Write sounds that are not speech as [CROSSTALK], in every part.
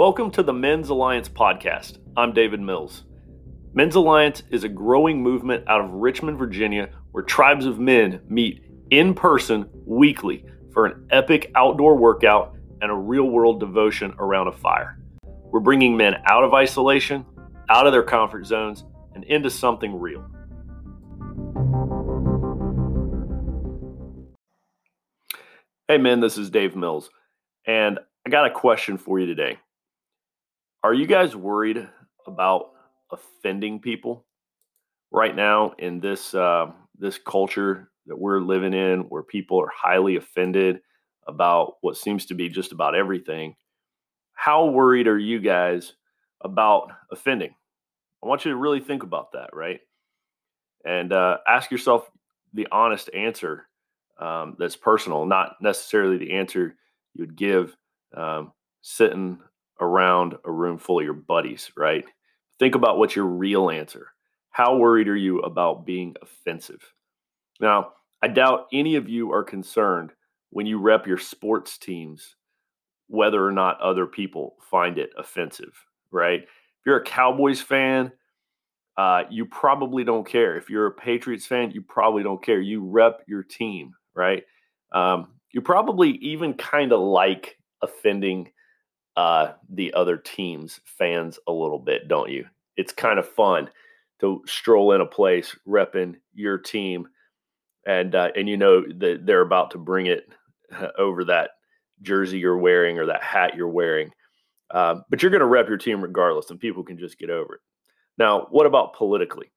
Welcome to the Men's Alliance podcast. I'm David Mills. Men's Alliance is a growing movement out of Richmond, Virginia, where tribes of men meet in person weekly for an epic outdoor workout and a real world devotion around a fire. We're bringing men out of isolation, out of their comfort zones, and into something real. Hey, men, this is Dave Mills, and I got a question for you today. Are you guys worried about offending people right now in this uh, this culture that we're living in, where people are highly offended about what seems to be just about everything? How worried are you guys about offending? I want you to really think about that, right? And uh, ask yourself the honest answer um, that's personal, not necessarily the answer you would give um, sitting around a room full of your buddies, right? Think about what's your real answer. How worried are you about being offensive? Now, I doubt any of you are concerned when you rep your sports teams whether or not other people find it offensive, right? If you're a Cowboys fan, uh, you probably don't care. If you're a Patriots fan, you probably don't care. You rep your team, right? Um, you probably even kind of like offending uh, the other team's fans a little bit, don't you? It's kind of fun to stroll in a place repping your team, and uh, and you know that they're about to bring it over that jersey you're wearing or that hat you're wearing. Uh, but you're going to rep your team regardless, and people can just get over it. Now, what about politically?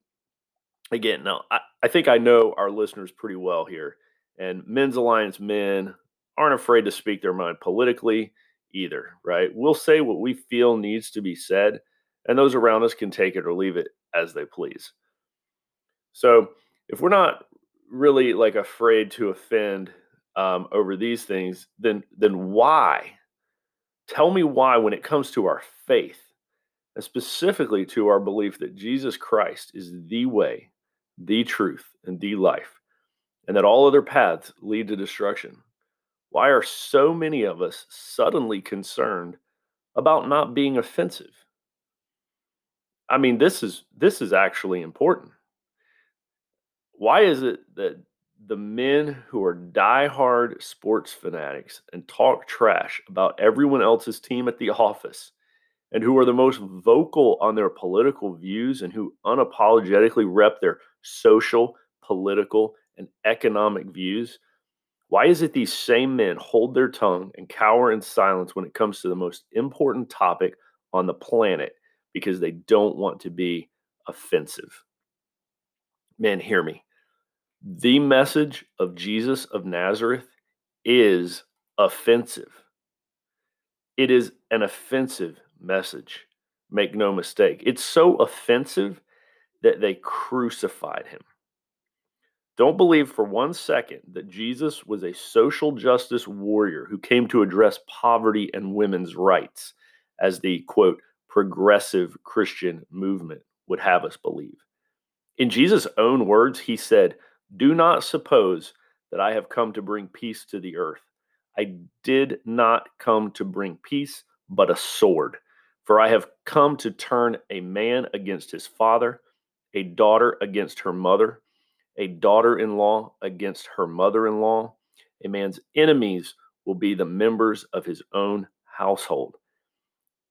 Again, now I, I think I know our listeners pretty well here, and Men's Alliance men aren't afraid to speak their mind politically either, right? We'll say what we feel needs to be said, and those around us can take it or leave it as they please. So if we're not really like afraid to offend um, over these things, then then why? Tell me why when it comes to our faith, and specifically to our belief that Jesus Christ is the way, the truth, and the life, and that all other paths lead to destruction. Why are so many of us suddenly concerned about not being offensive? I mean, this is this is actually important. Why is it that the men who are die-hard sports fanatics and talk trash about everyone else's team at the [LAUGHS] office and who are the most vocal on their political views and who unapologetically rep their social, political, and economic views why is it these same men hold their tongue and cower in silence when it comes to the most important topic on the planet because they don't want to be offensive? Men, hear me. The message of Jesus of Nazareth is offensive. It is an offensive message. Make no mistake. It's so offensive that they crucified him. Don't believe for one second that Jesus was a social justice warrior who came to address poverty and women's rights, as the quote, progressive Christian movement would have us believe. In Jesus' own words, he said, Do not suppose that I have come to bring peace to the earth. I did not come to bring peace, but a sword. For I have come to turn a man against his father, a daughter against her mother a daughter in law against her mother in law. A man's enemies will be the members of his own household.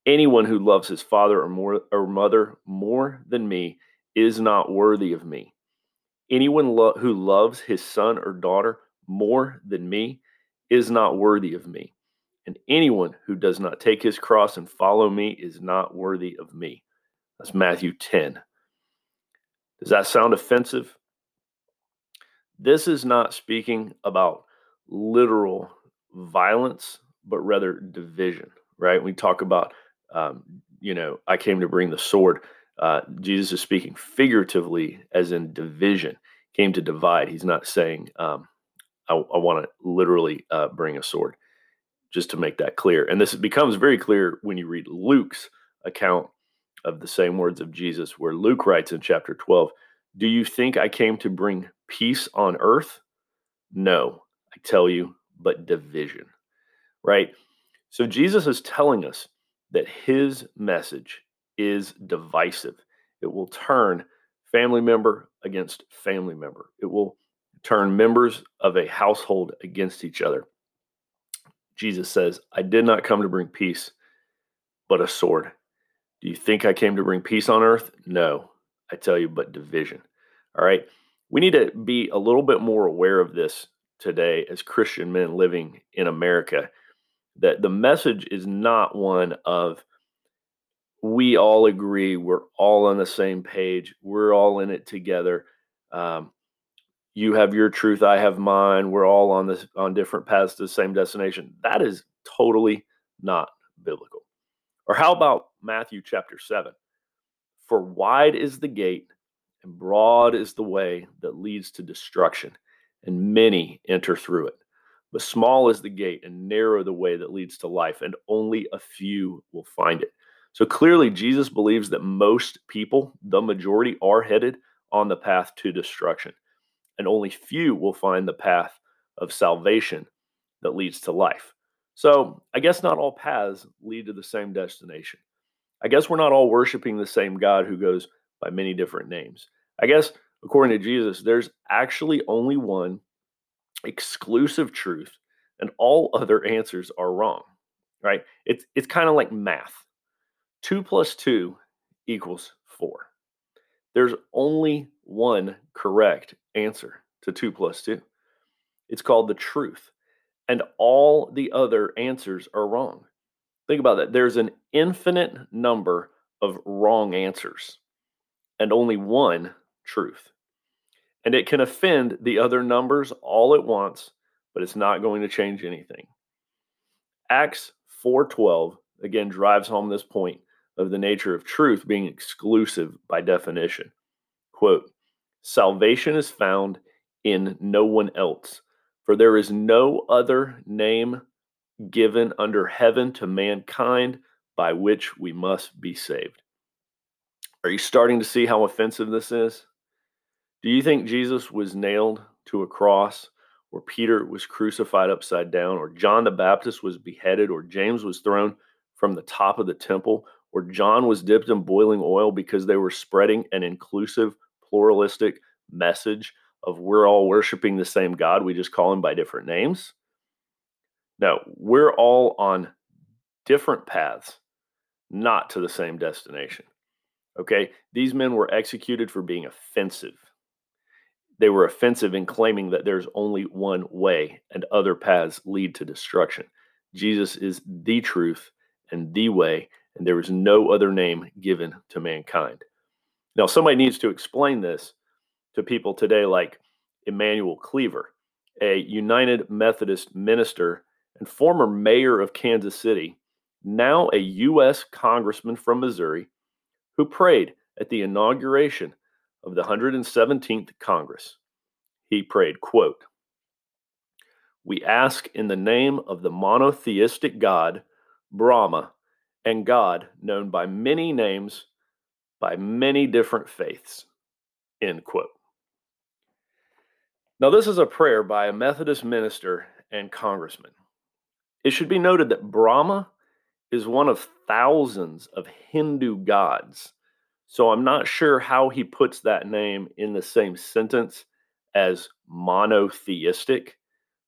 Anyone who loves his father or, more, or mother more than me is not worthy of me. Anyone lo- who loves his son or daughter more than me is not worthy of me. And anyone who does not take his cross and follow me is not worthy of me. That's Matthew 10. Does that sound offensive? This is not speaking about literal violence, but rather division, right? We talk about, um, you know, I came to bring the sword. Uh, Jesus is speaking figuratively, as in division, came to divide. He's not saying, um, I, I want to literally uh, bring a sword, just to make that clear. And this becomes very clear when you read Luke's account of the same words of Jesus, where Luke writes in chapter 12, Do you think I came to bring peace on earth? No, I tell you, but division, right? So Jesus is telling us that his message is divisive. It will turn family member against family member. It will turn members of a household against each other. Jesus says, I did not come to bring peace, but a sword. Do you think I came to bring peace on earth? No, I tell you, but division. All right. We need to be a little bit more aware of this today as Christian men living in America. That the message is not one of we all agree, we're all on the same page, we're all in it together. Um, you have your truth, I have mine. We're all on this on different paths to the same destination. That is totally not biblical. Or how about Matthew chapter 7? For wide is the gate and broad is the way that leads to destruction, and many enter through it. But small is the gate and narrow the way that leads to life, and only a few will find it. So clearly, Jesus believes that most people, the majority, are headed on the path to destruction, and only few will find the path of salvation that leads to life. So I guess not all paths lead to the same destination. I guess we're not all worshiping the same God who goes by many different names. I guess, according to Jesus, there's actually only one exclusive truth, and all [LAUGHS] other answers are wrong, right? It's, it's kind of like math. Two plus two equals four. There's only one correct answer to two plus two. It's called the truth. And all the other answers are wrong. Think about that. There's an infinite number of wrong answers and only one truth. And it can offend the other numbers all at once, but it's not going to change anything. Acts 4:12 again drives home this point of the nature of truth being exclusive by definition. Quote, salvation is found in no one else, for there is no other name given under heaven to mankind by which we must be saved. Are you starting to see how offensive this is? Do you think Jesus was nailed to a cross, or Peter was crucified upside down, or John the Baptist was beheaded, or James was thrown from the top of the temple, or John was dipped in boiling oil because they were spreading an inclusive, pluralistic message of we're all worshiping the same God, we just call him by different names? No, we're all on different paths, not to the same destination. Okay, these men were executed for being offensive. They were offensive in claiming that there's only one way and other paths lead to destruction. Jesus is the truth and the way, and there is no other name given to mankind. Now, somebody needs to explain this to people today, like Emanuel Cleaver, a United Methodist minister and former mayor of Kansas City, now a U.S. congressman from Missouri, who prayed at the inauguration of the 117th Congress. He prayed, quote, We ask in the name of the monotheistic God, Brahma, and God known by many names, by many different faiths. End quote. Now, this is a prayer by a Methodist minister and congressman. It should be noted that Brahma is one of thousands of Hindu gods. So I'm not sure how he puts that name in the same sentence as monotheistic.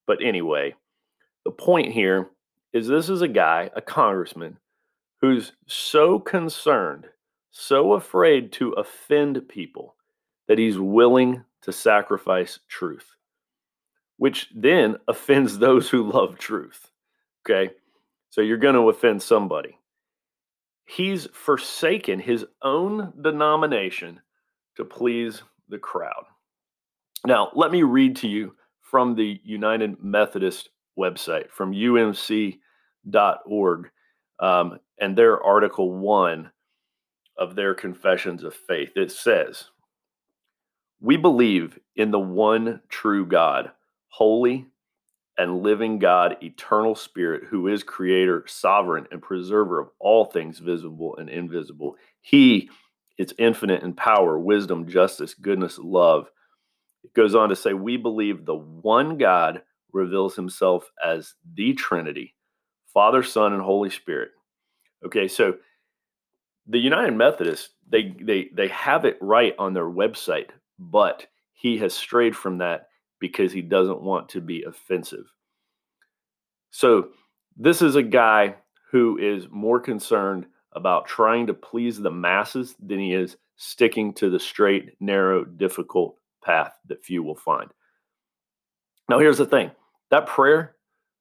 But anyway, the point here is this is a guy, a congressman, who's so concerned, so afraid to offend people that he's willing to sacrifice truth, which then [LAUGHS] offends those who love truth. Okay. So you're going to offend somebody. He's forsaken his own denomination to please the crowd. Now, let me read to you from the United Methodist website, from umc.org, um, and their Article 1 of their Confessions of Faith. It says, We believe in the one true God, holy, and living God, eternal spirit, who is creator, sovereign, and preserver of all things visible and invisible. He is infinite in power, wisdom, justice, goodness, love. It goes on to say, We believe the one God reveals himself as the Trinity, Father, Son, and Holy Spirit. Okay, so the United Methodist, they they they have it right on their website, but he has strayed from that because he doesn't want to be offensive. So this is a guy who is more concerned about trying to please the masses than he is sticking to the straight, narrow, difficult path that few will find. Now, here's the thing that prayer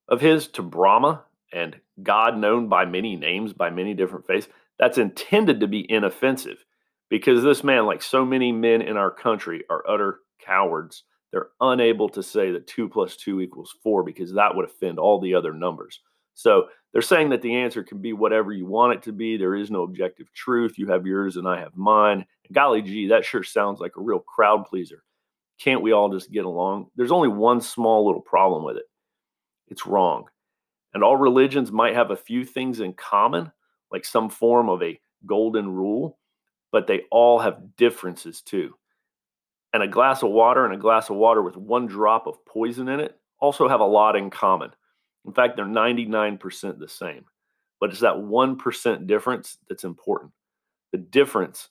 of his to Brahma and God known by many names, by many different faiths, that's intended to be inoffensive because this man, like so many men in our country, are utter cowards. They're unable to say that two plus two equals four because that would offend all the other numbers. So they're saying that the answer can be whatever you want it to be. There is no objective truth. You have yours and I have mine. Golly gee, that sure sounds like a real crowd pleaser. Can't we all just get along? There's only one small little problem with it it's wrong. And all religions might have a few things in common, like some form of a golden rule, but they all have differences too. And a glass of water and a glass of water with one drop of poison in it also have a lot in common. In fact, they're 99% the same. But it's that 1% difference that's important. The difference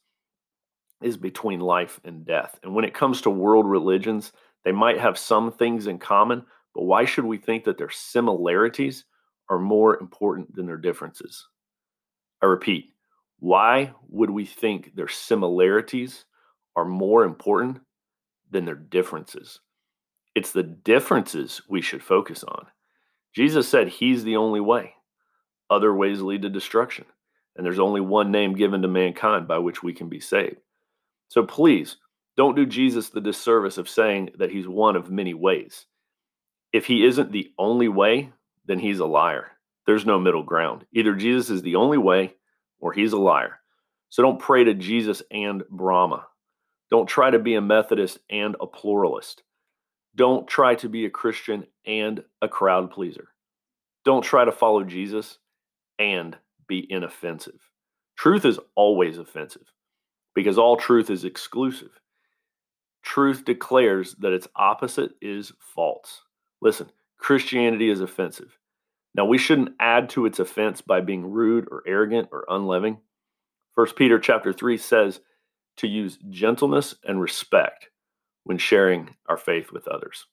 is between life and death. And when it comes to world religions, they might have some things in common, but why should we think that their similarities are more important than their differences? I repeat, why would we think their similarities are more important than their differences? It's the differences we should focus on. Jesus said he's the only way. Other ways lead to destruction. And there's only one name given to mankind by which we can be saved. So please don't do Jesus the disservice of saying that he's one of many ways. If he isn't the only way, then he's a liar. There's no middle ground. Either Jesus is the only way or he's a liar. So don't pray to Jesus and Brahma. Don't try to be a Methodist and a pluralist. Don't try to be a Christian and a crowd pleaser. Don't try to follow Jesus and be inoffensive. Truth is always offensive because all truth is exclusive. Truth declares that its opposite is false. Listen, Christianity is offensive. Now, we shouldn't add to its offense by being rude or arrogant or unloving. First Peter chapter 3 says to use gentleness and respect when sharing our faith with others.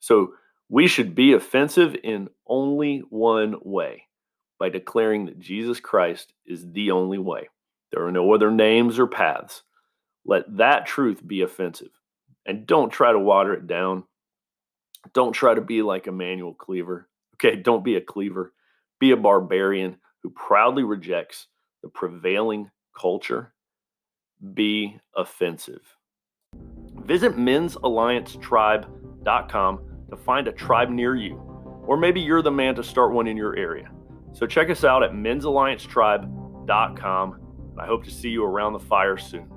So we should be offensive in only one way by declaring that Jesus Christ is the only way. There are no other names or paths. Let that truth be offensive. And don't try to water it down. Don't try to be like Emanuel Cleaver. Okay, don't be a cleaver. Be a barbarian who proudly rejects the prevailing culture. Be offensive. Visit men'salliancetribe.com to find a tribe near you, or maybe you're the man to start one in your area. So check us out at men'salliancetribe.com, and I hope to see you around the fire soon.